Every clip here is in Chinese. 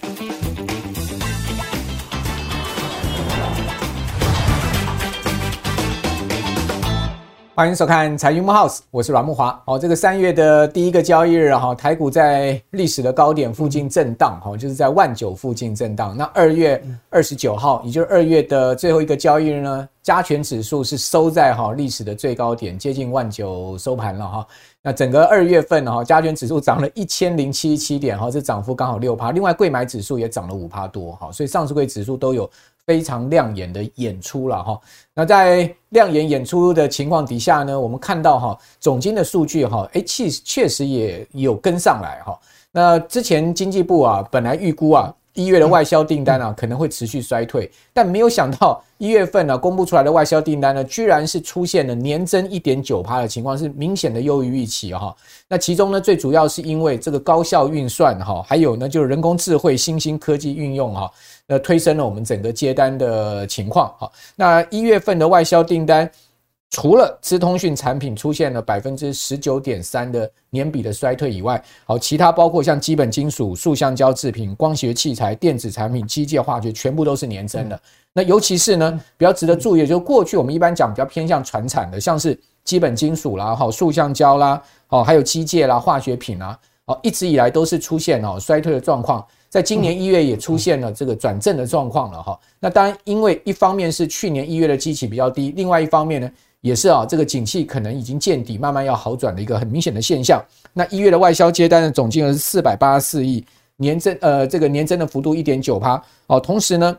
Bye. 欢迎收看财经慕 House，我是阮木华。哦，这个三月的第一个交易日哈，台股在历史的高点附近震荡，哈，就是在万九附近震荡。那二月二十九号，也就是二月的最后一个交易日呢，加权指数是收在哈历史的最高点，接近万九收盘了哈。那整个二月份哈，加权指数涨了一千零七十七点哈，这涨幅刚好六趴。另外，柜买指数也涨了五趴多哈，所以上市柜指数都有。非常亮眼的演出了哈，那在亮眼演出的情况底下呢，我们看到哈总经的数据哈，哎，确确实也有跟上来哈。那之前经济部啊本来预估啊一月的外销订单啊可能会持续衰退，但没有想到一月份呢公布出来的外销订单呢，居然是出现了年增一点九趴的情况，是明显的优于预期哈。那其中呢最主要是因为这个高效运算哈，还有呢就是人工智慧新兴科技运用哈。那推升了我们整个接单的情况，哈，那一月份的外销订单，除了资通讯产品出现了百分之十九点三的年比的衰退以外，好，其他包括像基本金属、塑橡胶制品、光学器材、电子产品、机械化学，全部都是年增的。那尤其是呢，比较值得注意的，就是过去我们一般讲比较偏向传产的，像是基本金属啦、好塑橡胶啦、好还有机械啦、化学品啦，好一直以来都是出现哦衰退的状况。在今年一月也出现了这个转正的状况了哈，那当然因为一方面是去年一月的基期比较低，另外一方面呢也是啊这个景气可能已经见底，慢慢要好转的一个很明显的现象。那一月的外销接单的总金额是四百八十四亿，年增呃这个年增的幅度一点九趴哦，同时呢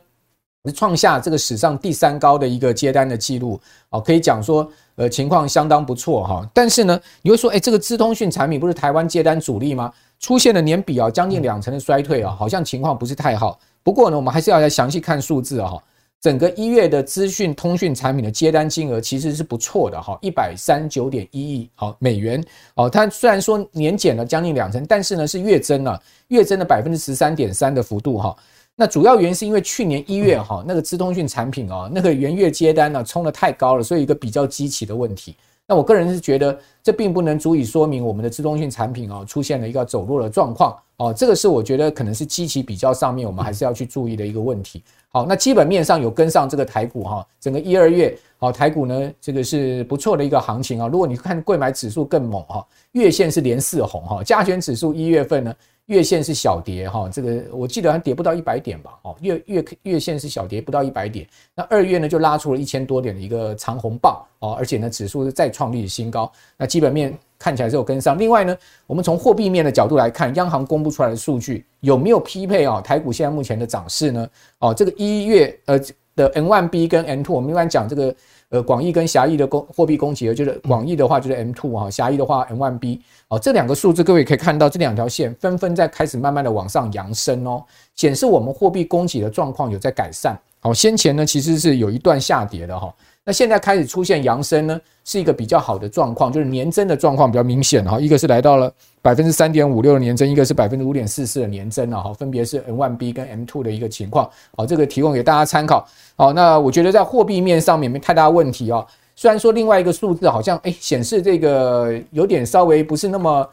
创下这个史上第三高的一个接单的记录哦，可以讲说呃情况相当不错哈。但是呢你会说哎这个资通讯产品不是台湾接单主力吗？出现了年比啊将近两成的衰退啊，好像情况不是太好。不过呢，我们还是要来详细看数字啊。整个一月的资讯通讯产品的接单金额其实是不错的哈，一百三十九点一亿好美元哦。它虽然说年减了将近两成，但是呢是月增了，月增了百分之十三点三的幅度哈。那主要原因是因为去年一月哈那个资通讯产品啊那个元月接单呢冲的太高了，所以一个比较积极的问题。那我个人是觉得，这并不能足以说明我们的自动性产品哦出现了一个走弱的状况哦，这个是我觉得可能是基期比较上面，我们还是要去注意的一个问题。好，那基本面上有跟上这个台股哈，整个一二月哦台股呢这个是不错的一个行情啊。如果你看贵买指数更猛哈，月线是连四红哈，加权指数一月份呢。月线是小跌哈，这个我记得还跌不到一百点吧，哦，月月月线是小跌不到一百点，那二月呢就拉出了一千多点的一个长红棒哦，而且呢指数是再创历史新高，那基本面看起来是有跟上。另外呢，我们从货币面的角度来看，央行公布出来的数据有没有匹配啊？台股现在目前的涨势呢？哦，这个一月呃的 N one B 跟 N two，我们一般讲这个。呃，广义跟狭义的供货币供给额，就是广义的话就是 M two 哈，狭义的话 M one B 哦，这两个数字各位可以看到，这两条线纷纷在开始慢慢的往上扬升哦，显示我们货币供给的状况有在改善。好，先前呢其实是有一段下跌的哈。那现在开始出现扬升呢，是一个比较好的状况，就是年增的状况比较明显哈。一个是来到了百分之三点五六的年增，一个是百分之五点四四的年增了哈，分别是 N one B 跟 M two 的一个情况。好，这个提供给大家参考。好，那我觉得在货币面上面没太大问题啊。虽然说另外一个数字好像诶显示这个有点稍微不是那么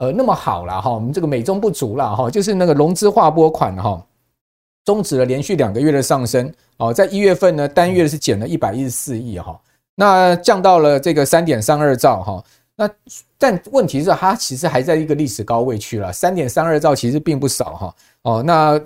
呃那么好了哈，我们这个美中不足了哈，就是那个融资划拨款哈。终止了连续两个月的上升。哦，在一月份呢，单月是减了一百一十四亿哈，那降到了这个三点三二兆哈，那但问题是它其实还在一个历史高位区了，三点三二兆其实并不少哈。哦，那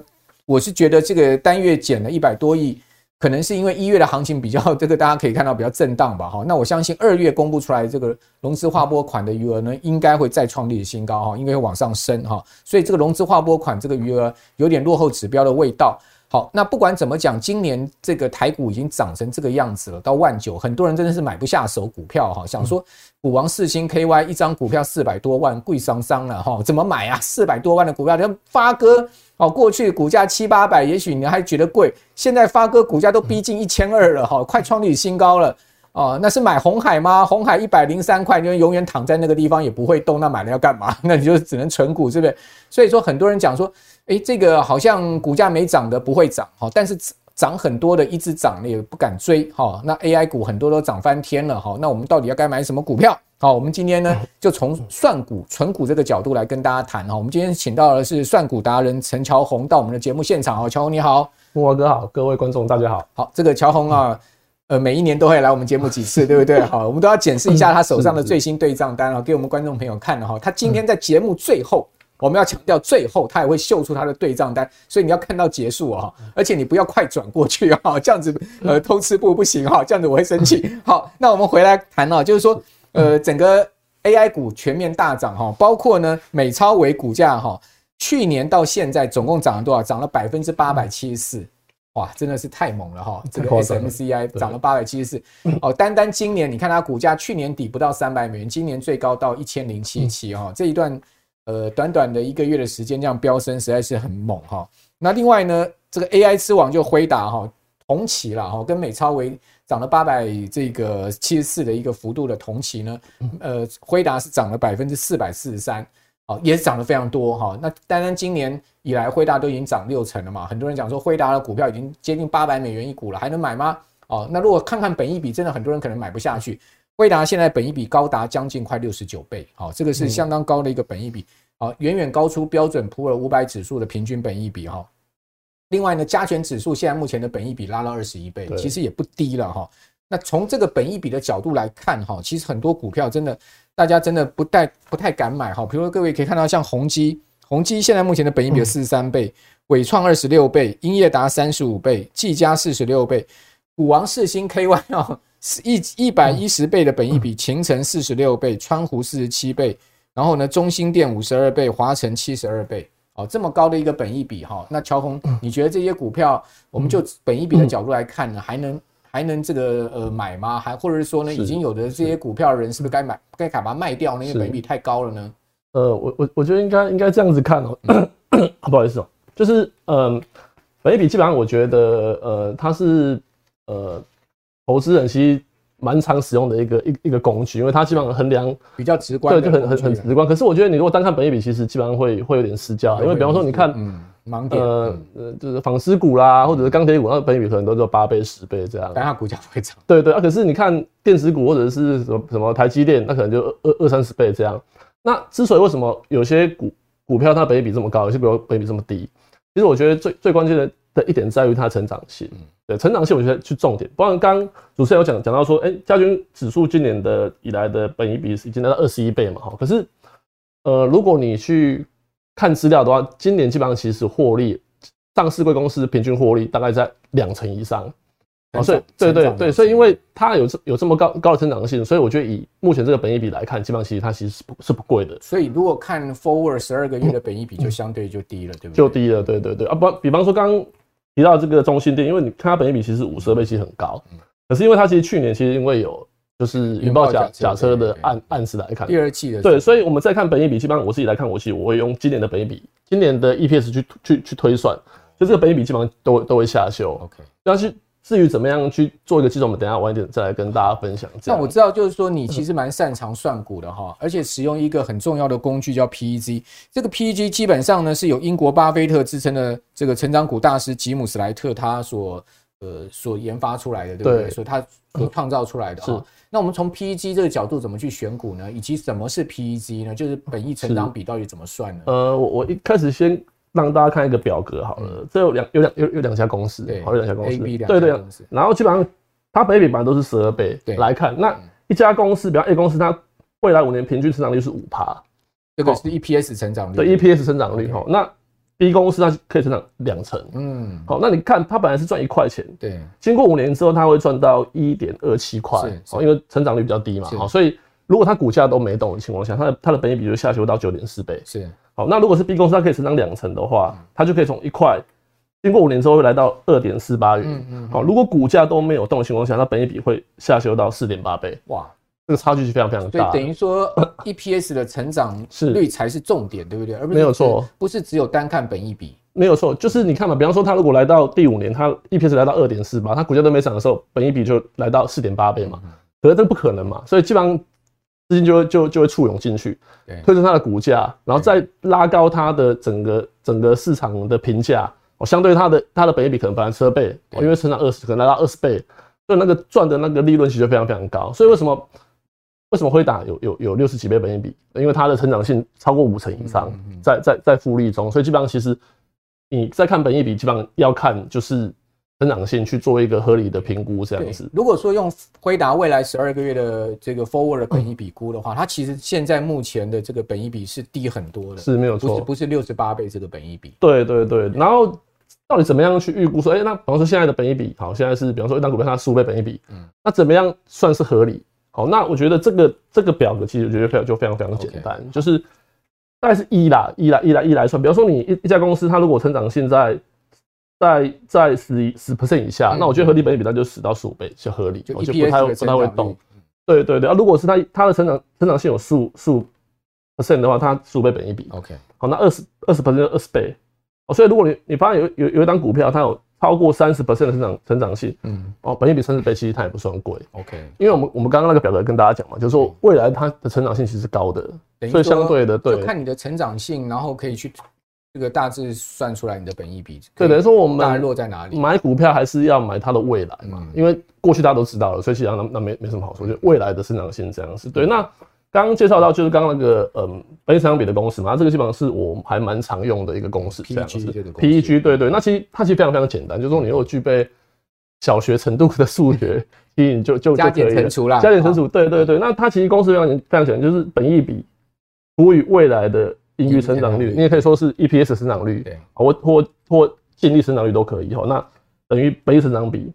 我是觉得这个单月减了一百多亿。可能是因为一月的行情比较 这个，大家可以看到比较震荡吧，哈。那我相信二月公布出来这个融资划拨款的余额呢，应该会再创历史新高，哈，应该会往上升，哈。所以这个融资划拨款这个余额有点落后指标的味道。好，那不管怎么讲，今年这个台股已经涨成这个样子了，到万九，很多人真的是买不下手股票哈，想说股王四星 KY 一张股票四百多万，贵桑桑了哈，怎么买啊？四百多万的股票，像发哥哦，过去股价七八百，也许你还觉得贵，现在发哥股价都逼近一千二了哈，快创历史新高了哦。那是买红海吗？红海一百零三块，因为永远躺在那个地方也不会动，那买了要干嘛？那你就只能存股，是不是？所以说很多人讲说。诶，这个好像股价没涨的不会涨哈，但是涨很多的一直涨也不敢追哈。那 AI 股很多都涨翻天了哈，那我们到底要该买什么股票？好，我们今天呢 就从算股、存股这个角度来跟大家谈哈。我们今天请到的是算股达人陈乔宏到我们的节目现场。哦，乔宏你好，慕驊哥好，各位观众大家好。好，这个乔宏啊，呃，每一年都会来我们节目几次，对不对？好，我们都要检视一下他手上的最新对账单啊，给我们观众朋友看的哈。他今天在节目最后。我们要强调，最后他也会秀出他的对账单，所以你要看到结束啊，而且你不要快转过去啊，这样子呃偷吃不不行哈，这样子我会生气。好，那我们回来谈啊，就是说呃整个 AI 股全面大涨哈，包括呢美超为股价哈，去年到现在总共涨了多少？涨了百分之八百七十四，哇，真的是太猛了哈！这个 SMCI 涨了八百七十四，哦，单单今年你看它股价去年底不到三百美元，今年最高到一千零七七哈，这一段。呃，短短的一个月的时间这样飙升，实在是很猛哈。那另外呢，这个 AI 之王就辉达哈，同期了哈，跟美超微涨了八百这个七十四的一个幅度的同期呢，呃，辉达是涨了百分之四百四十三，哦，也涨得非常多哈。那单单今年以来，辉达都已经涨六成了嘛。很多人讲说，辉达的股票已经接近八百美元一股了，还能买吗？哦，那如果看看本益比，真的很多人可能买不下去。辉达现在本益比高达将近快六十九倍，好，这个是相当高的一个本益比，好，远远高出标准普尔五百指数的平均本益比哈。另外呢，加权指数现在目前的本益比拉到二十一倍，其实也不低了哈。那从这个本益比的角度来看哈，其实很多股票真的大家真的不太不太敢买哈。比如说各位可以看到像宏基，宏基现在目前的本益比有四十三倍，伟创二十六倍，英业达三十五倍，技嘉四十六倍，股王世星 KY 哦。一一百一十倍的本益比，勤诚四十六倍，川湖四十七倍，然后呢，中兴电五十二倍，华晨七十二倍，哦，这么高的一个本益比哈，那乔红，你觉得这些股票，我们就本益比的角度来看呢，还能还能这个呃买吗？还或者是说呢，已经有的这些股票的人是不是该买该把它卖掉呢？因为本益比太高了呢？呃，我我我觉得应该应该这样子看哦，不好意思哦，就是嗯，本益比基本上我觉得呃它是呃。投资人其实蛮常使用的一个一一个工具，因为它基本上衡量比较直观，对，就很很很直观。可是我觉得你如果单看本益比，其实基本上会会有点失焦，因为比方说你看，嗯，盲点，呃呃，就是纺织股啦，或者是钢铁股，那本益比可能都是八倍、十倍这样，但它股价不会涨。对对啊，可是你看电子股或者是什么什么台积电，那可能就二二三十倍这样。那之所以为什么有些股股票它本益比这么高，有些股票本益比这么低，其实我觉得最最关键的的一点在于它成长性。对，成长性，我觉得去重点。不然刚主持人有讲讲到说，哎、欸，加权指数今年的以来的本益比是已经来到二十一倍嘛，哈。可是，呃，如果你去看资料的话，今年基本上其实获利，上市贵公司平均获利大概在两成以上。哦，所以对对对，所以因为它有这有这么高高的成长性，所以我觉得以目前这个本益比来看，基本上其实它其实是不是不贵的。所以如果看 forward 十二个月的本益比，就相对就低了，对不对？就低了，对对对。啊，不，比方说刚。提到这个中心店，因为你看它本益比其实五十二倍，其实很高。可是因为它其实去年其实因为有就是云豹假假车的案案子来看，第二季的对，所以我们再看本益比，基本上我自己来看，我其实我会用今年的本益比，今年的 EPS 去去去推算，就这个本益比基本上都都会下修。OK，但是。至于怎么样去做一个计算，我们等一下晚一点再来跟大家分享。那我知道，就是说你其实蛮擅长算股的哈，而且使用一个很重要的工具叫 PEG。这个 PEG 基本上呢是由英国巴菲特之称的这个成长股大师吉姆斯莱特他所呃所研发出来的，对不对？所以他所创造出来的。是。那我们从 PEG 这个角度怎么去选股呢？以及什么是 PEG 呢？就是本益成长比到底怎么算呢？呃，我我一开始先。让大家看一个表格好了，嗯、这有两有两有有两家公司，好有两家公司。对对对，然后基本上它本益比本来都是十二倍，对，来看那一家公司，比方 A 公司，它未来五年平均成长率是五趴，这个是 EPS 成长率，对 EPS 成长率哈。那 B 公司它可以成长两成，嗯，好，那你看它本来是赚一块钱，对，经过五年之后它会赚到一点二七块，哦，因为成长率比较低嘛，好，所以如果它股价都没动的情况下，它的它的本益比就下修到九点四倍，是。好，那如果是 B 公司，它可以成长两成的话，它就可以从一块，经过五年之后会来到二点四八元。嗯嗯。好，如果股价都没有动的情况下，那本益比会下修到四点八倍。哇，这个差距是非常非常大。所以等于说，EPS 的成长 率才是重点，对不对？而不是没有错，不是只有单看本益比。没有错，就是你看嘛，比方说它如果来到第五年，它 EPS 来到二点四八，它股价都没涨的时候，本益比就来到四点八倍嘛。可是这不可能嘛，所以基本上。资金就会就就会簇拥进去，推升它的股价，然后再拉高它的整个整个市场的评价。哦，相对它的它的本益比可能本来十二倍，哦，因为成长二十，可能来到二十倍，所以那个赚的那个利润其实非常非常高。所以为什么为什么会打有有有六十几倍本益比？因为它的成长性超过五成以上，在在在复利中，所以基本上其实你在看本益比，基本上要看就是成长性去做一个合理的评估这样子。如果说用辉达未来十二个月的这个 forward 的本益比估的话，它其实现在目前的这个本益比是低很多的，是没有错，不是六十八倍这个本益比。对对对，然后。到底怎么样去预估说，哎、欸，那比方说现在的本益比，好，现在是比方说一档股票它十五倍本益比，嗯，那怎么样算是合理？好，那我觉得这个这个表格其实我觉得非常就非常非常简单，Okay. 就是大概是一啦，一啦，一来一来算。比方说你一一家公司，它如果成长性在在在十十 percent 以下，嗯、那我觉得合理本益比它就十到十五倍就合理，就，就不太不太会动。对对对，啊，如果是它它的成长成长性有十五十五 percent 的话，它十五倍本益比，OK，好，那二十二十 percent 就二十倍。哦，所以如果你你发现有有有一档股票，它有超过三十 percent 的成长成长性，嗯，哦，本益比三十倍，其实它也不算贵，OK。因为我们我们刚刚那个表格跟大家讲嘛，就是说未来它的成长性其实是高的，所以相对的，对，就看你的成长性，然后可以去这个大致算出来你的本益比。对，等于说我们大概落在哪里？买股票还是要买它的未来嘛，因为过去大家都知道了，所以其实那那没没什么好说，就未来的成长性这样子。对，那。刚刚介绍到就是刚刚那个嗯，本益成比的公式嘛，这个基本上是我还蛮常用的一个公式，这样子。PEG 对对，那其实它其实非常非常简单，就是说你如果具备小学程度的数学，其实你就就加减乘除啦，加减乘除，对对对。那它其实公式非常非常简单，就是本益比除以未来的盈余成长率，你也可以说是 EPS 成长率，或或或净利成长率都可以哈。那等于本益成长比，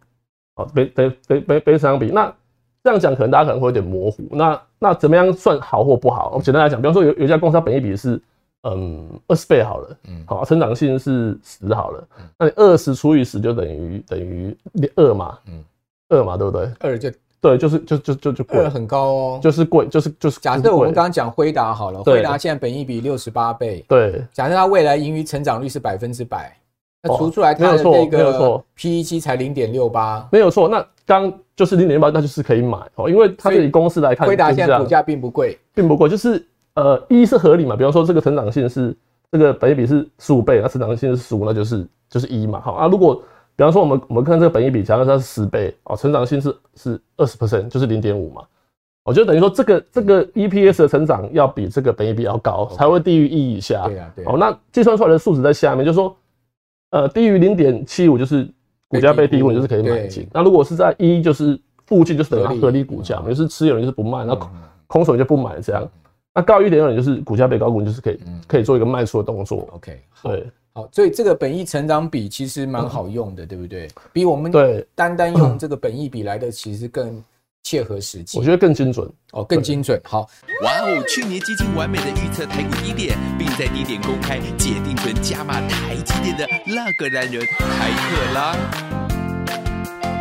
好，本本本本本益成长比那。这样讲可能大家可能会有点模糊。那那怎么样算好或不好？我简单来讲，比方说有有一家公司它本益比是嗯二十倍好了，嗯，好，成长性是十好了，那你二十除以十就等于等于二嘛，嗯，二嘛，对不对？二就对，就是就就就就贵，很高哦，就是贵，就是就是。假设我们刚刚讲辉达好了，辉达现在本益比六十八倍，对，假设它未来盈余成长率是百分之百。那除出来它的这个 PEG 才零点六八，没有错。那刚就是零点六八，那就是可以买哦，因为它对公司来看，辉达现在股价并不贵，并不贵，就是呃一是合理嘛。比方说这个成长性是这个本益比是十五倍，那成长性是十五，那就是就是一嘛。好啊，如果比方说我们我们看这个本益比，假设它是十倍哦，成长性是是二十 percent，就是零点五嘛。我就等于说这个这个 EPS 的成长要比这个本益比要高，才会低于一以下。对啊，对。哦，那计算出来的数值在下面，就是说。呃，低于零点七五就是股价被低估，就是可以买进。那如果是在一就是附近，就是等于合理股价嘛，就是持有人就是不卖，那空手就不买这样。那高于一点二，就是股价被高估，就是可以可以做一个卖出的动作。OK，对，好，所以这个本益成长比其实蛮好用的，对不对？比我们对单单用这个本益比来的其实更。切合实际，我觉得更精准哦，更精准。好，哇哦！去年基金完美的预测台股低点，并在低点公开解定存加码台积电的那个男人开课啦！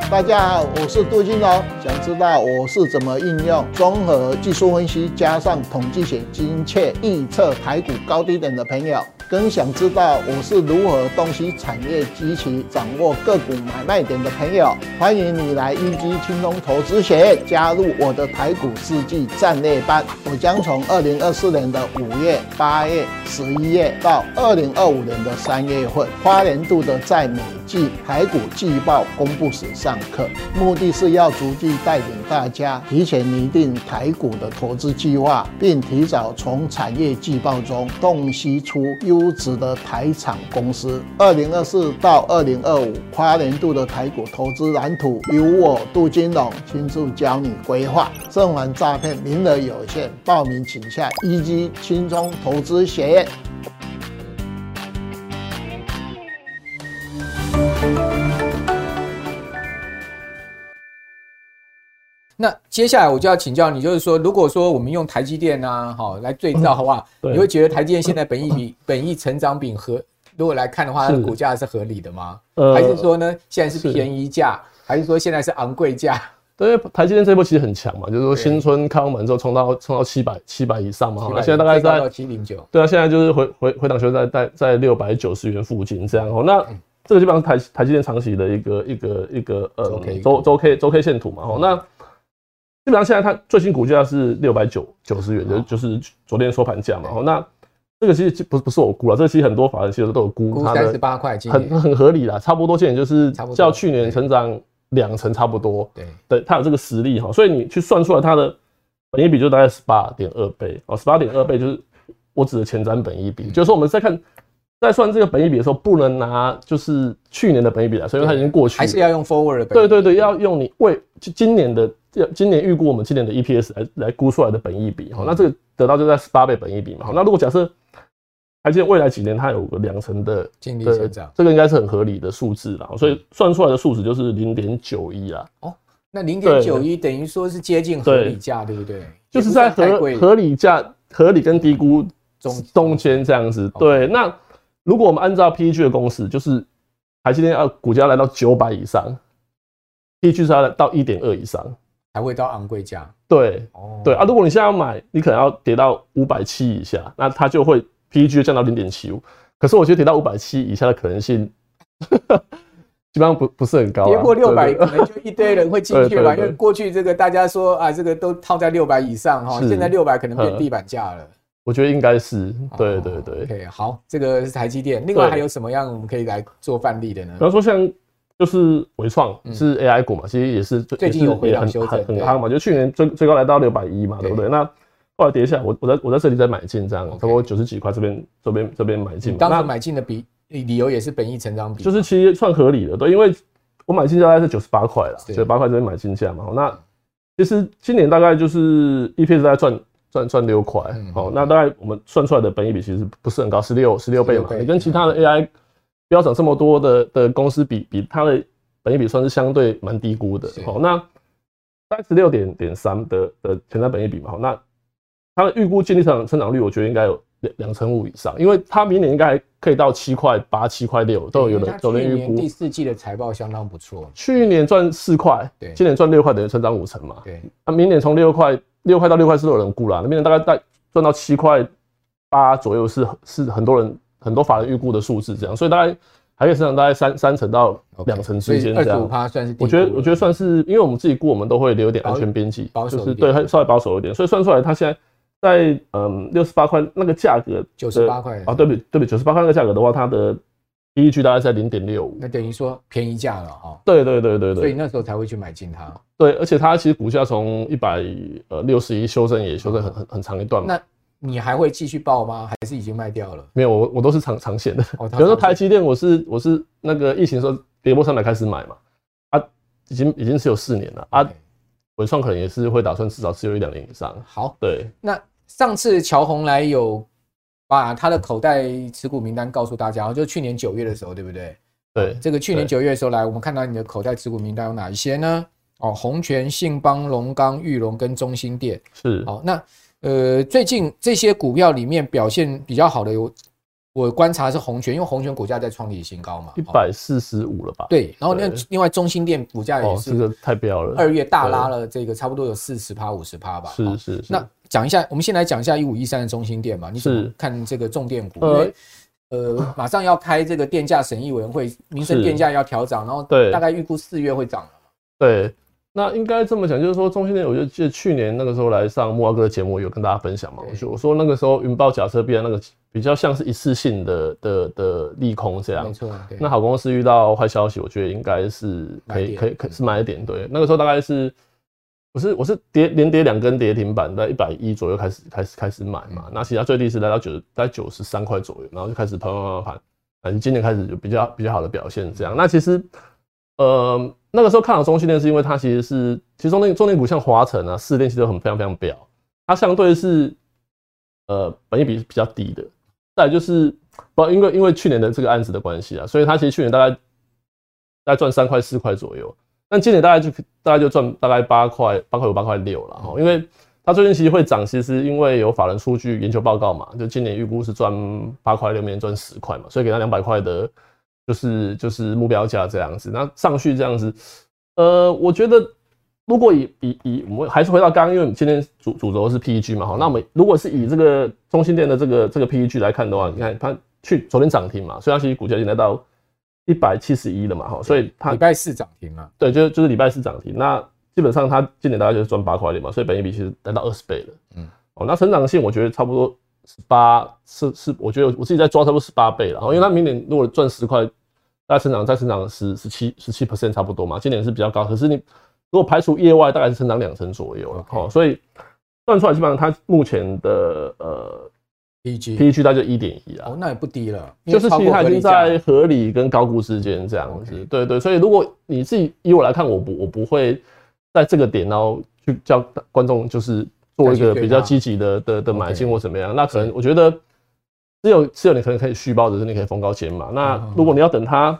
大家好，我是杜金龙，想知道我是怎么应用综合技术分析加上统计学精确预测台股高低点的朋友。更想知道我是如何洞悉产业及其掌握个股买卖点的朋友，欢迎你来一基轻松投资学院加入我的台股世纪战略班。我将从二零二四年的五月、八月、十一月到二零二五年的三月份，花年度的在美季台股季报公布时上课，目的是要逐季带领大家提前拟定台股的投资计划，并提早从产业季报中洞悉出优。质的台厂公司，二零二四到二零二五跨年度的台股投资蓝图，由我杜金龙亲自教你规划。正反诈骗名额有限，报名请下一基轻松投资学院。那接下来我就要请教你，就是说，如果说我们用台积电啊，好来对照的话，你会觉得台积电现在本益比、本益成长比合，如果来看的话，它的股价是合理的吗？还是说呢，现在是便宜价，还是说现在是昂贵价？对，台积电这一波其实很强嘛，就是说新春开完之后冲到冲到七百七百以上嘛，那现在大概在七零九，对啊，现在就是回回回档修在在在六百九十元附近这样哦。那这个基本上是台台积电长期的一个一个一个呃周周 K 周 K 线图嘛，哦那。基本上现在它最新股价是六百九九十元，就就是昨天收盘价嘛。哦，那这个其实不不是我估了，这个其实很多法人其实都有估，它的三十八块，很很合理啦，差不多，现在就是较去年成长两成差不多。对，对，它有这个实力哈，所以你去算出来它的本益比就大概十八点二倍哦，十八点二倍就是我指的前瞻本益比，嗯、就是说我们在看在算这个本益比的时候，不能拿就是去年的本益比来，所以它已经过去了，还是要用 forward 的。对对对，要用你为就今年的今年预估我们今年的 EPS 来来估出来的本益比，好、嗯，那这个得到就在十八倍本益比嘛，好，那如果假设台积电未来几年它有个两成的净利成长，这个应该是很合理的数字了，所以算出来的数值就是零点九一啊。哦，那零点九一等于说是接近合理价，对不对？就是在合合理价、合理跟低估中中间这样子。对，那如果我们按照 PEG 的公式，就是台积电要股价来到九百以上，PEG 是要到一点二以上才会到昂贵价。对，对啊，如果你现在要买，你可能要跌到五百七以下，那它就会。PEG 就降到零点七五，可是我觉得跌到五百七以下的可能性，基本上不不是很高。跌破六百，可能就一堆人会进去了，因为过去这个大家说啊，这个都套在六百以上哈，现在六百可能变地板价了。我觉得应该是，对对对。OK，好，这个是台积电。另外还有什么样我们可以来做范例的呢？比方说像就是纬创是 AI 股嘛，其实也是最近有回档修正，很夯嘛，就去年最最高来到六百一嘛，对不对？那后来跌下来，我我在我在这里再买进，这样差不多九十几块，这边这边这边买进。当时买进的比理由也是本益成长比，就是其实算合理的，对，因为我买进价大概是九十八块了，九十八块这边买进价嘛。那其实今年大概就是 EPS 在赚赚赚六块，好，那大概我们算出来的本益比其实不是很高，十六十六倍嘛。你跟其他的 AI 标涨这么多的的公司比，比它的本益比算是相对蛮低估的。好，那大概十六点点三的的前瞻本益比嘛，好，那。它的预估净利成长成长率，我觉得应该有两两成五以上，因为它明年应该还可以到七块八、七块六都有人有人预估。第四季的财报相当不错，去年赚四块，对，今年赚六块，等于成长五成嘛。对，那明年从六块六块到六块是有人估啦，那明年大概在赚到七块八左右是是很多人很多法人预估的数字这样，所以大概还可以成长大概三三成到两成之间这样。算是，我觉得我觉得算是，因为我们自己估，我们都会留一点安全边际，就是对，稍微保守一点，所以算出来它现在。在嗯六十八块那个价格，九十八块啊，对不对？对不对？九十八块那个价格的话，它的 PEG 大概在零点六五，那等于说便宜价了哈。对对对对对，所以那时候才会去买进它。对，而且它其实股价从一百呃六十一修正也修正很很很长一段嘛。那你还会继续报吗？还是已经卖掉了？没有，我我都是长长线的。比如说台积电，我是我是那个疫情时候跌破三百开始买嘛，啊，已经已经持有四年了啊，伟创可能也是会打算至少持有一两年以上。好，对，那。上次乔红来有把他的口袋持股名单告诉大家，就去年九月的时候，对不对？对，这个去年九月的时候来，我们看到你的口袋持股名单有哪一些呢？哦，宏泉、信邦、龙刚、裕隆跟中兴电是。好，那呃，最近这些股票里面表现比较好的有。我观察是宏泉，因为宏泉股价在创历新高嘛，一百四十五了吧？对，然后那另外中心店股价也是，这个太彪了，二月大拉了这个差不多有四十趴五十趴吧。是是是。那讲一下，我们先来讲一下一五一三的中心店嘛，你怎么看这个重电股？因为呃，马上要开这个电价审议委员会，民生电价要调涨，然后大概预估四月会涨了。对。那应该这么讲，就是说中心店，我就记得去年那个时候来上木华哥的节目，有跟大家分享嘛。我就我说那个时候云豹假设变那个比较像是一次性的的的利空这样。没错。那好公司遇到坏消息，我觉得应该是可以可以可是买一点。对，那个时候大概是我是我是跌连跌两根跌停板，在一百一左右开始开始开始买嘛。那其他最低是来到九在九十三块左右，然后就开始盘盘盘盘，反正今年开始就比较比较好的表现这样。那其实。呃，那个时候看好中兴电，是因为它其实是，其实中电中电股像华晨啊、四电其实都很非常非常表，它相对是呃本益比比较低的。再就是不，因为因为去年的这个案子的关系啊，所以它其实去年大概大概赚三块四块左右，但今年大概就大概就赚大概八块八块五八块六了哈。因为它最近其实会涨，其实因为有法人数据研究报告嘛，就今年预估是赚八块六，明年赚十块嘛，所以给它两百块的。就是就是目标价这样子，那上去这样子，呃，我觉得如果以以以我们还是回到刚刚，因为我们今天主主轴是 PEG 嘛，好，那我们如果是以这个中心店的这个这个 PEG 来看的话，你看它去昨天涨停嘛，所以它其实股价已经来到一百七十一了嘛，哈，所以它礼拜四涨停啊，对，就就是礼拜四涨停，那基本上它今年大概就是赚八块点嘛，所以本益比其实来到二十倍了，嗯，哦，那成长性我觉得差不多。十八是是，我觉得我自己在抓差不多十八倍了，然后因为它明年如果赚十块，大概成长再成长十十七十七 percent 差不多嘛，今年是比较高，可是你如果排除业外，大概是成长两成左右了，好，所以算出来基本上它目前的呃 PEG PEG 大概就一点一啊，哦，那也不低了，就是其实它已经在合合理跟高估之间这样子，Okay 对对，所以如果你自己以我来看，我不我不会在这个点然后去叫观众就是做一个比较积极的的的买进或怎么样，那可能我觉得只有只有你可能可以续报，只是，你可以逢高减嘛。那如果你要等它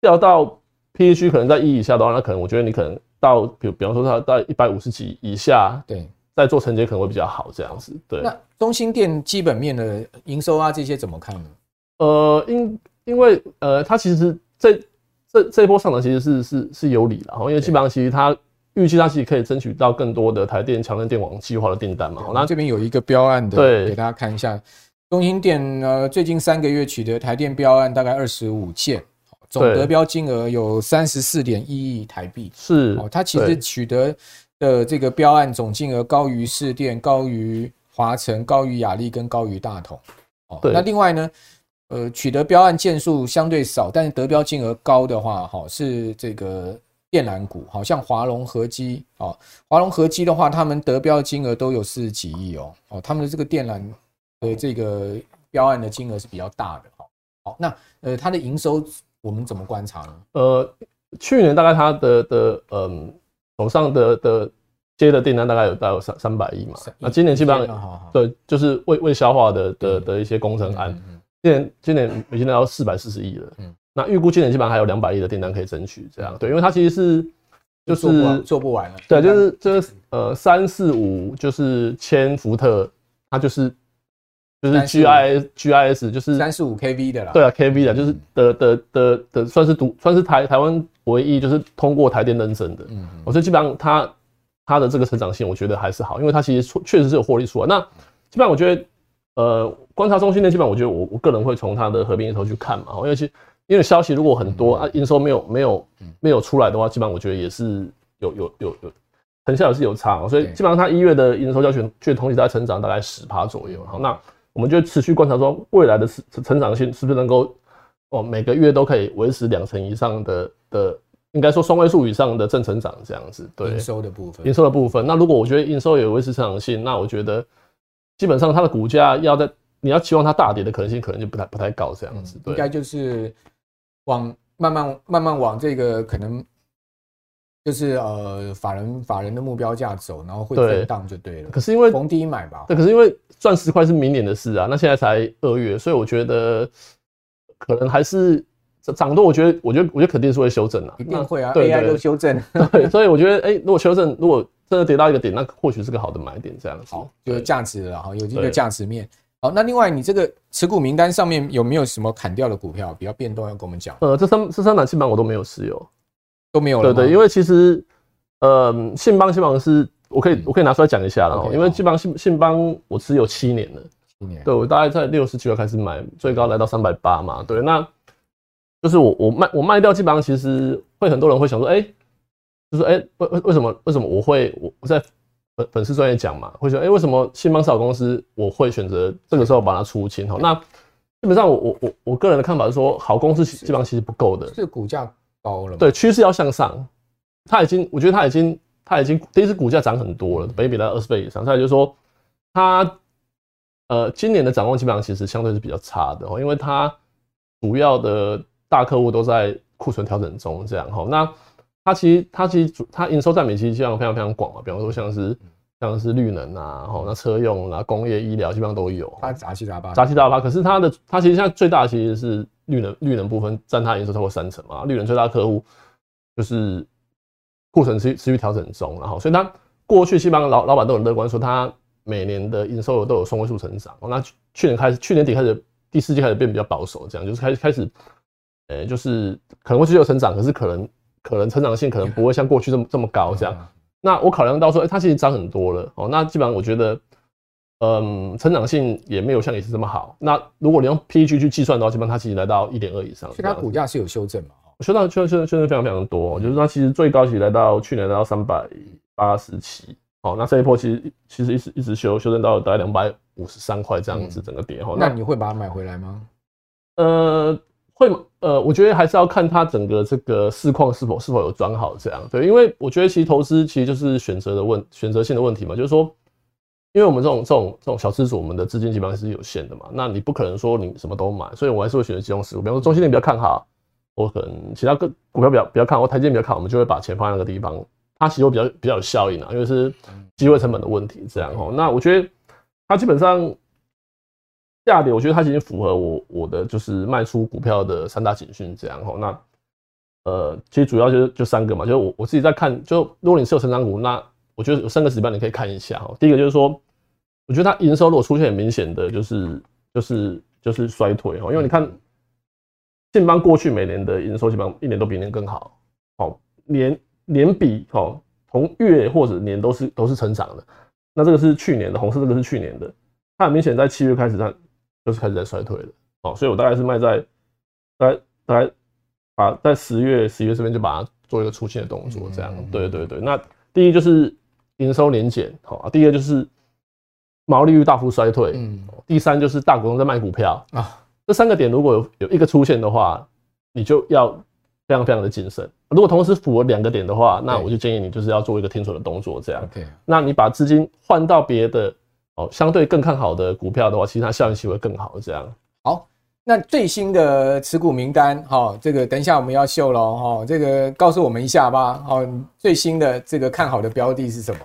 掉到 PEG 可能在一以下的话，那可能我觉得你可能到比比方说它在一百五十几以下，对。在做承接可能会比较好，这样子。对，那中兴电基本面的营收啊，这些怎么看呢？呃，因因为呃，它其实这这这一波上涨其实是是是有理的，因为基本上其实它预计它其实可以争取到更多的台电强韧电网计划的订单嘛。那这边有一个标案的，对，给大家看一下，中兴电呃最近三个月取得台电标案大概二十五件，总得标金额有三十四点一亿台币。是哦，它其实取得。的这个标案总金额高于市电、高于华晨、高于雅力跟高于大同。哦，那另外呢，呃，取得标案件数相对少，但是得标金额高的话，哈，是这个电缆股，好像华龙合机，哦，华龙合机的话，他们得标金额都有四十几亿哦，哦，他们的这个电缆的这个标案的金额是比较大的，哈，好，那呃，它的营收我们怎么观察呢？呃，去年大概它的的嗯。手上的的接的订单大概有大概有三三百亿嘛，那今年基本上对，就是未未消化的的的一些工程案，今年今年已经来到四百四十亿了，嗯。那预估今年基本上还有两百亿的订单可以争取，这样。对，因为它其实是就是做不完了，对，就是就是呃三四五就是千伏特，它就是就是 G I G I S 就是三十五 K V 的啦，对啊 K V 的，就是的的的的算是独算是台台湾。唯一就是通过台电认证的，嗯，我觉得基本上它它的这个成长性，我觉得还是好，因为它其实确确实是有获利出来。那基本上我觉得，呃，观察中心呢基本上我觉得我我个人会从它的合并营收去看嘛，因为其因为消息如果很多啊，营收没有没有没有出来的话，基本上我觉得也是有有有有成效也是有差，所以基本上它一月的营收较全去同期在成长大概十趴左右。好，那我们就持续观察说未来的成成长性是不是能够。哦，每个月都可以维持两成以上的的，应该说双位数以上的正成长这样子。对，营收的部分，营收的部分。那如果我觉得营收有维持成长性，那我觉得基本上它的股价要在你要期望它大跌的可能性，可能就不太不太高这样子。对，应该就是往慢慢慢慢往这个可能就是呃法人法人的目标价走，然后会震荡就对了。可是因为逢低买吧，对，可是因为赚十块是明年的事啊，那现在才二月，所以我觉得。可能还是涨多，我觉得，我觉得，我觉得肯定是会修正的，一定会啊对，AI 都修正，对，所以我觉得，哎、欸，如果修正，如果真的跌到一个点，那或许是个好的买点，这样子，好，就是价值了哈，有这个价值面。好，那另外，你这个持股名单上面有没有什么砍掉的股票比较变动要跟我们讲？呃，这三这三档基本上我都没有持有，都没有了，对，对对，因为其实，呃，信邦基本上是我可以我可以拿出来讲一下了，嗯、因为基本上信信邦我持有七年了。对，我大概在六十几块开始买，最高来到三百八嘛。对，那就是我我卖我卖掉，基本上其实会很多人会想说，哎、欸，就是哎，为为为什么为什么我会我我在粉粉丝专业讲嘛，会说，哎、欸，为什么信邦是好公司，我会选择这个时候把它出清？好，那基本上我我我我个人的看法是说，好公司基本上其实不够的，是股价高了，对，趋势要向上，它已经，我觉得它已经它已经第一次股价涨很多了，本益比在二十倍以上，再来就是说它。呃，今年的展望基本上其实相对是比较差的哦，因为它主要的大客户都在库存调整中，这样哈。那它其实它其实主它营收占比其实基本上非常非常广嘛，比方说像是像是绿能啊，哈，那车用啊、工业、医疗基本上都有。它杂七杂八，杂七杂八。可是它的它其实现在最大的其实是绿能绿能部分占它营收超过三成嘛，绿能最大客户就是库存持持续调整中，然后所以它过去基本上老老板都很乐观说它。每年的营收都有双位数成长，那去年开始，去年底开始，第四季开始变比较保守，这样就是开始开始，呃，就是可能会继续有成长，可是可能可能成长性可能不会像过去这么这么高这样。那我考量到说，哎，它其实涨很多了哦，那基本上我觉得，嗯，成长性也没有像以前这么好。那如果你用 PEG 去计算的话，基本上它其实来到一点二以上，所以它股价是有修正嘛？修正修正修正非常非常多，就是它其实最高其实来到去年来到三百八十七。好，那这一波其实其实一直一直修修正到大概两百五十三块这样子，整个跌哈。那你会把它买回来吗？呃，会呃，我觉得还是要看它整个这个市况是否是否有转好这样。对，因为我觉得其实投资其实就是选择的问选择性的问题嘛，就是说，因为我们这种这种这种小资主，我们的资金基本上是有限的嘛，那你不可能说你什么都买，所以我还是会选择集中持股。比方说中心点比较看好，我可能其他个股票比较比较看好，我台积电比较看好，我们就会把钱放在那个地方，它其实会比较比较有效应啊，因为是机会成本的问题这样哦。那我觉得它基本上。下跌，我觉得它已经符合我我的就是卖出股票的三大警讯，这样齁。那呃，其实主要就是就三个嘛，就是我我自己在看，就如果你是有成长股，那我觉得有三个指标你可以看一下哈。第一个就是说，我觉得它营收如果出现很明显的就是就是就是衰退齁，因为你看信邦过去每年的营收基本上一年都比一年更好，好年年比齁，从月或者年都是都是成长的。那这个是去年的红色，这个是去年的，它很明显在七月开始它。就是开始在衰退了，哦，所以我大概是卖在，大概大概把在十月十一月这边就把它做一个出清的动作，这样，对对对。那第一就是营收年减，好，第二就是毛利率大幅衰退，嗯，第三就是大股东在卖股票啊，这三个点如果有有一个出现的话，你就要非常非常的谨慎。如果同时符合两个点的话，那我就建议你就是要做一个停损的动作，这样。OK，那你把资金换到别的。哦，相对更看好的股票的话，其实它效应其实会更好。这样好，那最新的持股名单，哈，这个等一下我们要秀了，哈，这个告诉我们一下吧。好，最新的这个看好的标的是什么？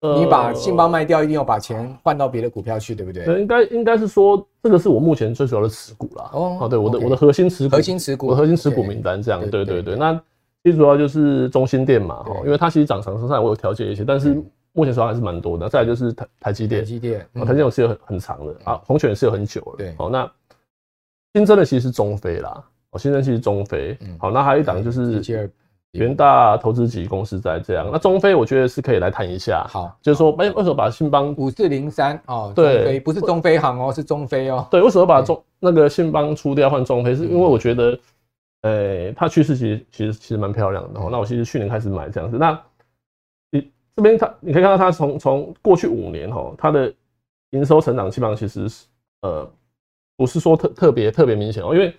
呃，你把信邦卖掉，一定要把钱换到别的股票去，对不对？应该应该是说，这个是我目前最主要的持股啦。哦，对，我的我的核心持股，核心持股，我的核心持股名单这样。对对对，那最主要就是中心店嘛，哈，因为它其实涨长上我有调节一些，但是。目前手上还是蛮多的，再来就是台台积电，台积电，嗯、台积电有持有很很长的、嗯、啊，红泉也是有很久了。对，好，那新增的其实是中非啦，哦，新增其实中菲，嗯，好，那还有一档就是元大投资级公司在这样，那中非我觉得是可以来谈一下，好，就是说，哎，为什么把信邦五四零三哦，对，不是中非行哦，是中非哦，对，为什么把中那个信邦出掉换中非？是因为我觉得，呃，它趋势其实其实其实蛮漂亮的，哦，那我其实去年开始买这样子，那。这边它，你可以看到它从从过去五年哈，它的营收成长基本上其实是呃不是说特特别特别明显哦，因为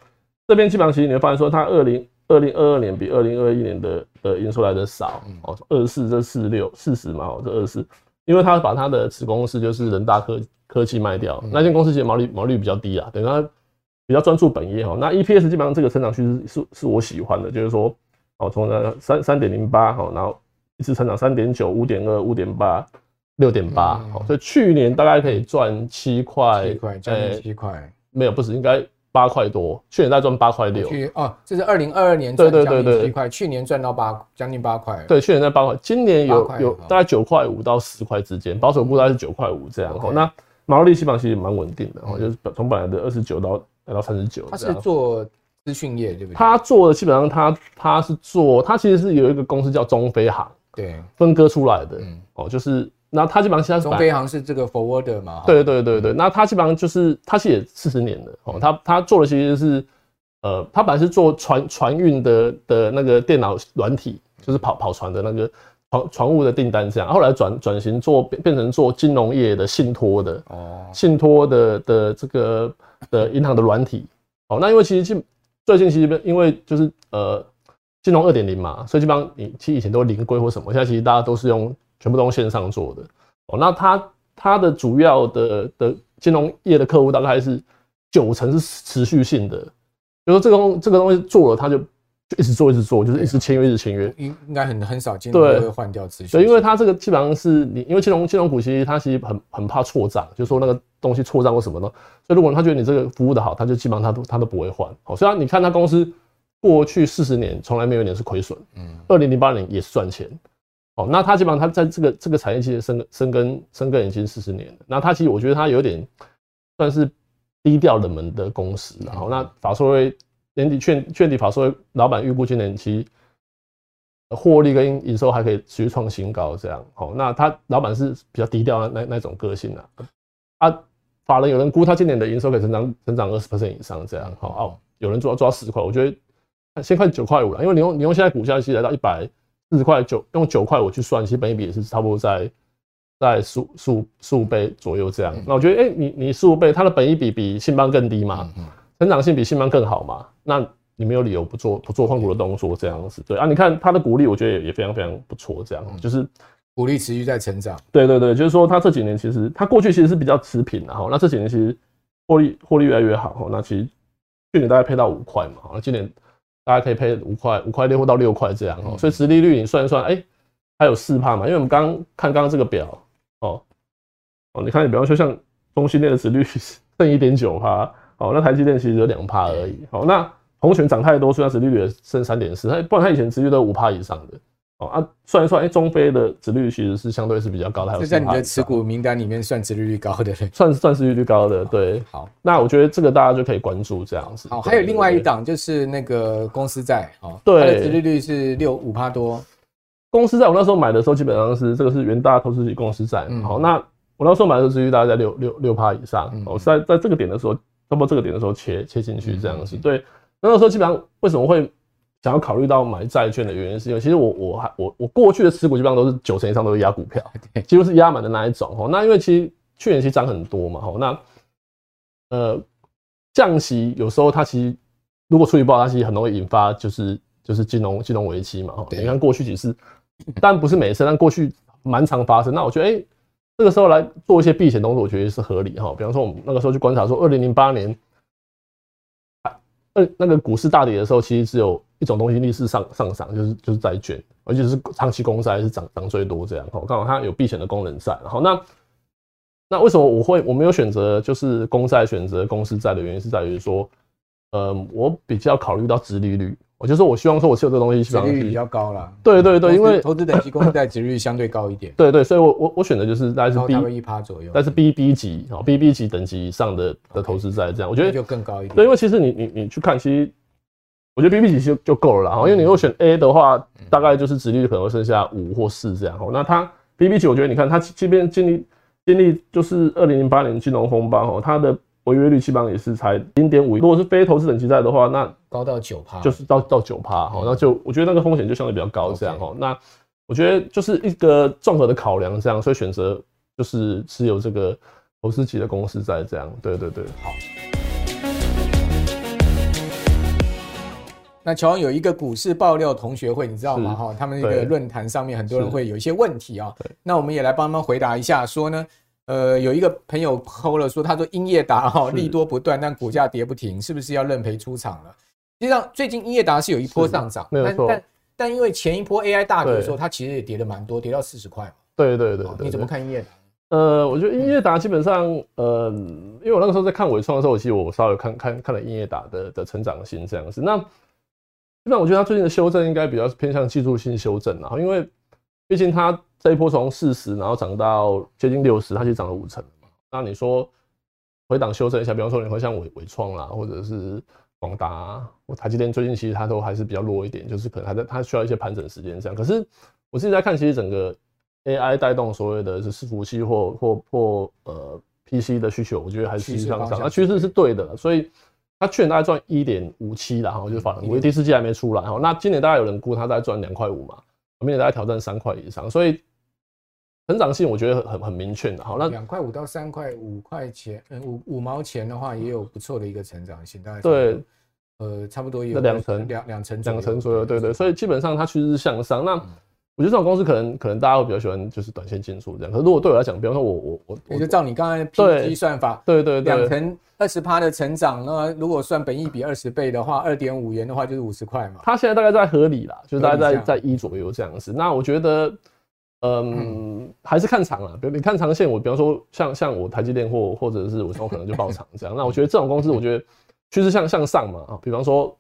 这边基本上其实你会发现说它二零二零二二年比二零二一年的的营收来的少哦，二十四这四十六四十嘛，这二十四，因为它把它的子公司就是人大科科技卖掉，那间公司其实毛利毛利率比较低啊，等于它比较专注本业哈，那 EPS 基本上这个成长趋势是是我喜欢的，就是说哦从那三三点零八哈，然后。一次成长三点九、五点二、五点八、六点八，好，所以去年大概可以赚七块，七块，将近七块，没有，不是，应该八块多。去年大概赚八块六。去哦，这是二零二二年赚将近七块，去年赚到八，将近八块。对，去年在八块，今年有有大概九块五到十块之间，保守估大概是九块五这样。那毛利基本上其实蛮稳定的，哦，就是从本来的二十九到来到三十九。他是做资讯业，对不对？他做的基本上他他是做，他其实是有一个公司叫中飞航。对，分割出来的，嗯，哦，就是那它基本上现在中飞航是这个 forwarder 嘛？对对对对，那它基本上就是它其实也四十年了，哦，它它做的其实是，呃，它本来是做船船运的的那个电脑软体，就是跑跑船的那个船船务的订单这样，后来转转型做变变成做金融业的信托的，哦，信托的的这个的银行的软体，哦，那因为其实近最近其实因为就是呃。金融二点零嘛，所以基本上你其实以前都零规或什么，现在其实大家都是用全部都用线上做的哦。那它它的主要的的金融业的客户大概是九成是持续性的，比如说这个东这个东西做了，它就就一直做一直做，就是一直签约一直签约，应应该很很少金融会换掉持续。所以因为它这个基本上是你因为金融金融股其实它其实很很怕错账，就是说那个东西错账或什么的，所以如果他觉得你这个服务的好，他就基本上他都他都不会换。好，虽然你看他公司。过去四十年从来没有一年是亏损，嗯，二零零八年也是赚钱，哦，那他基本上他在这个这个产业其实深深根深根已经四十年了，那他其实我觉得他有点算是低调冷门的公司，然后那法说会年底券券底法说会老板预估今年期获利跟营收还可以持续创新高，这样，哦，那他老板是比较低调的那那种个性啊，啊，法人有人估他今年的营收可以成长成长二十 percent 以上，这样，好哦，有人做到做到十块，我觉得。先看九块五了，因为你用你用现在股价其实来到一百四十块九，用九块五去算，其实本一比也是差不多在在十五十五十五倍左右这样。那我觉得，哎，你你十五倍，它的本益比比信邦更低嘛？成长性比信邦更好嘛，那你没有理由不做不做换股的动作这样子。对啊，你看它的股利，我觉得也也非常非常不错，这样、嗯、就是股利持续在成长。对对对，就是说它这几年其实它过去其实是比较持平的哈，那这几年其实获利获利越来越好哈，那其实去年大概配到五块嘛，那今年大家可以配五块五块六或到六块这样哦，所以殖利率你算一算，哎、欸，还有四趴嘛，因为我们刚看刚刚这个表哦哦，你看你比方说像中兴电的殖利率剩一点九趴。哦，那台积电其实有两趴而已。好，那红权涨太多，所以它殖利率也剩三点四，它不然它以前殖利率都五趴以上的。哦啊，算一算，哎、欸，中非的殖利率其实是相对是比较高的，还有在你的持股名单里面算殖利率高的，算算殖利率高的。对，好，那我觉得这个大家就可以关注这样子。好，还有另外一档就是那个公司债，哦，对，它的殖利率是六五趴多。公司债我那时候买的时候基本上是这个是元大投资级公司债。嗯，好，那我那时候买的殖利率大概在六六六趴以上。哦，在在这个点的时候。差不多这个点的时候切切进去这样子，对。那个时候基本上为什么会想要考虑到买债券的原因，是因为其实我我还我我过去的持股基本上都是九成以上都是压股票，几乎是压满的那一种哦。那因为其实去年其实涨很多嘛，吼。那呃降息有时候它其实如果处理不好，它其实很容易引发就是就是金融金融危机嘛，吼。你看过去几次，但不是每次，但过去蛮常发生。那我觉得哎。欸这个时候来做一些避险动作，我觉得是合理哈。比方说，我们那个时候去观察说，二零零八年，呃，那个股市大跌的时候，其实只有一种东西逆势上上涨，就是就是债券，而且是长期公债是涨涨最多这样。哈，刚好它有避险的功能在。好，那那为什么我会我没有选择就是公债选择公司债的原因是在于说，呃，我比较考虑到殖利率。我就是我希望说，我持有这个东西，殖利率比较高啦。对对对，因为投资等级公司债殖利率相对高一点。对对，所以我我我选的就是大概是 B 一趴左右，但是 B B 级啊 B B 级等级以上的的投资债这样，我觉得就更高一点。对，因为其实你你你去看，其实我觉得 B B 级就就够了啦。因为你如果选 A 的话，大概就是值率可能会剩下五或四这样。哈，那它 B B 级，我觉得你看它即便经历经历就是二零零八年金融风暴，哈，它的。违约率基本上也是才零点五，如果是非投资等级债的话，那高到九趴，就是到到九趴，哈，那就我觉得那个风险就相对比较高，这样哈。那我觉得就是一个综合的考量，这样，所以选择就是持有这个投资级的公司债，这样，对对对，好。那乔王有一个股市爆料同学会，你知道吗？哈，他们那个论坛上面很多人会有一些问题啊，那我们也来帮他们回答一下，说呢。呃，有一个朋友 PO 了说，他说英业达哈利多不断，但股价跌不停，是不是要认赔出场了？实际上，最近英业达是有一波上涨，没有错。但但因为前一波 AI 大跌的时候，它其实也跌了蛮多，跌到四十块嘛。对对对，你怎么看英业达？呃，我觉得英业达基本上，呃，因为我那个时候在看伟创的时候，其实我稍微看看看了英业达的的成长性这样子。那基本上我觉得它最近的修正应该比较偏向技术性修正啊，因为毕竟它。这一波从四十，然后涨到接近六十，它其实涨了五成嘛。那你说回档修正一下，比方说你会像伟伟创啦，或者是广达或台积电，最近其实它都还是比较弱一点，就是可能还在它需要一些盘整时间这样。可是我自己在看，其实整个 AI 带动所谓的是伺服器或或或呃 PC 的需求，我觉得还是向上，那趋势是对的。所以它去年大概赚一点五七啦，哈，就是法人估第四季还没出来哈。那今年大概有人估它大概赚两块五嘛，明年大概挑战三块以上，所以。成长性我觉得很很明确的，好，那两块五到三块五块钱，嗯，五五毛钱的话，也有不错的一个成长性，大概对，呃，差不多有两成两两成两成左右，对对，所以基本上它趋势是向上。那我觉得这种公司可能可能大家会比较喜欢就是短线进出这样，可是如果对我来讲，比方说我我我我就照你刚才的 PE 算法，对对对，两成二十趴的成长，那如果算本益比二十倍的话，二点五元的话就是五十块嘛。它现在大概在合理啦，就是大概在在一左右这样子。那我觉得。嗯，还是看长了。比如你看长线，我比方说像像我台积电或或者是我说可能就爆长这样。那我觉得这种公司，我觉得趋势向向上嘛啊。比方说，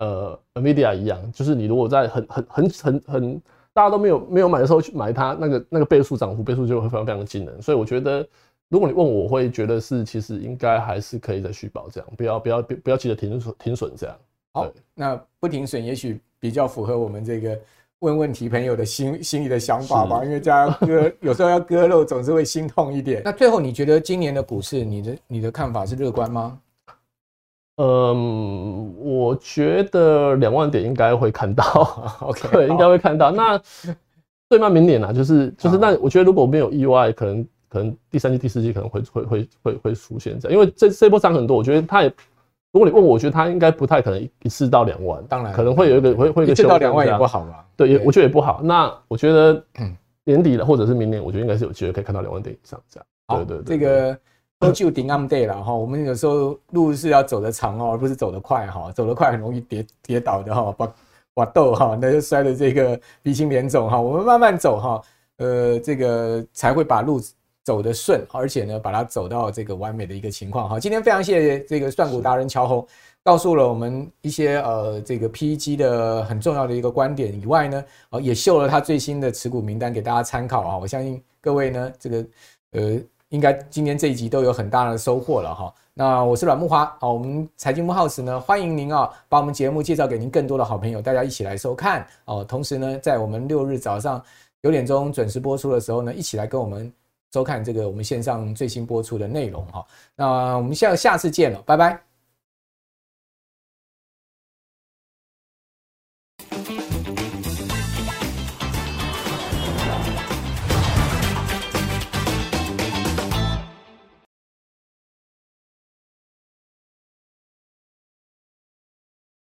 呃，NVIDIA 一样，就是你如果在很很很很很大家都没有没有买的时候去买它，那个那个倍数涨幅倍数就会非常非常的惊人。所以我觉得，如果你问我，我会觉得是其实应该还是可以再续保这样，不要不要不要急着停损停损这样。好，那不停损也许比较符合我们这个。问问题朋友的心心里的想法吧，因为这样割 有时候要割肉，总是会心痛一点。那最后你觉得今年的股市，你的你的看法是乐观吗？嗯，我觉得两万点应该会看到，OK，对，应该会看到。那最慢明年啊，就是就是那我觉得如果没有意外，可能可能第三季、第四季可能会会会会会出现这样，因为这这波涨很多，我觉得它也，如果你问我，我觉得它应该不太可能一次到两万，当然可能会有一个会会一,一次到两万也不好吧？对，也我觉得也不好。那我觉得年底了或者是明年，我觉得应该是有机会可以看到两万点以上这样。好，对对，这个都就顶 on day 了哈。我们有时候路是要走得长哦，而不是走得快哈。走得快很容易跌跌倒的哈，把把豆哈，那就摔得这个鼻青脸肿哈。我们慢慢走哈，呃，这个才会把路走得顺，而且呢，把它走到这个完美的一个情况哈。今天非常谢谢这个算股达人乔红，告诉了我们一些呃这个 PEG 的很重要的一个观点以外呢，呃，也秀了他最新的持股名单给大家参考啊。我相信各位呢，这个呃。应该今天这一集都有很大的收获了哈。那我是阮木华，好，我们财经木号时呢，欢迎您啊，把我们节目介绍给您更多的好朋友，大家一起来收看哦。同时呢，在我们六日早上九点钟准时播出的时候呢，一起来跟我们收看这个我们线上最新播出的内容哈。那我们下下次见了，拜拜。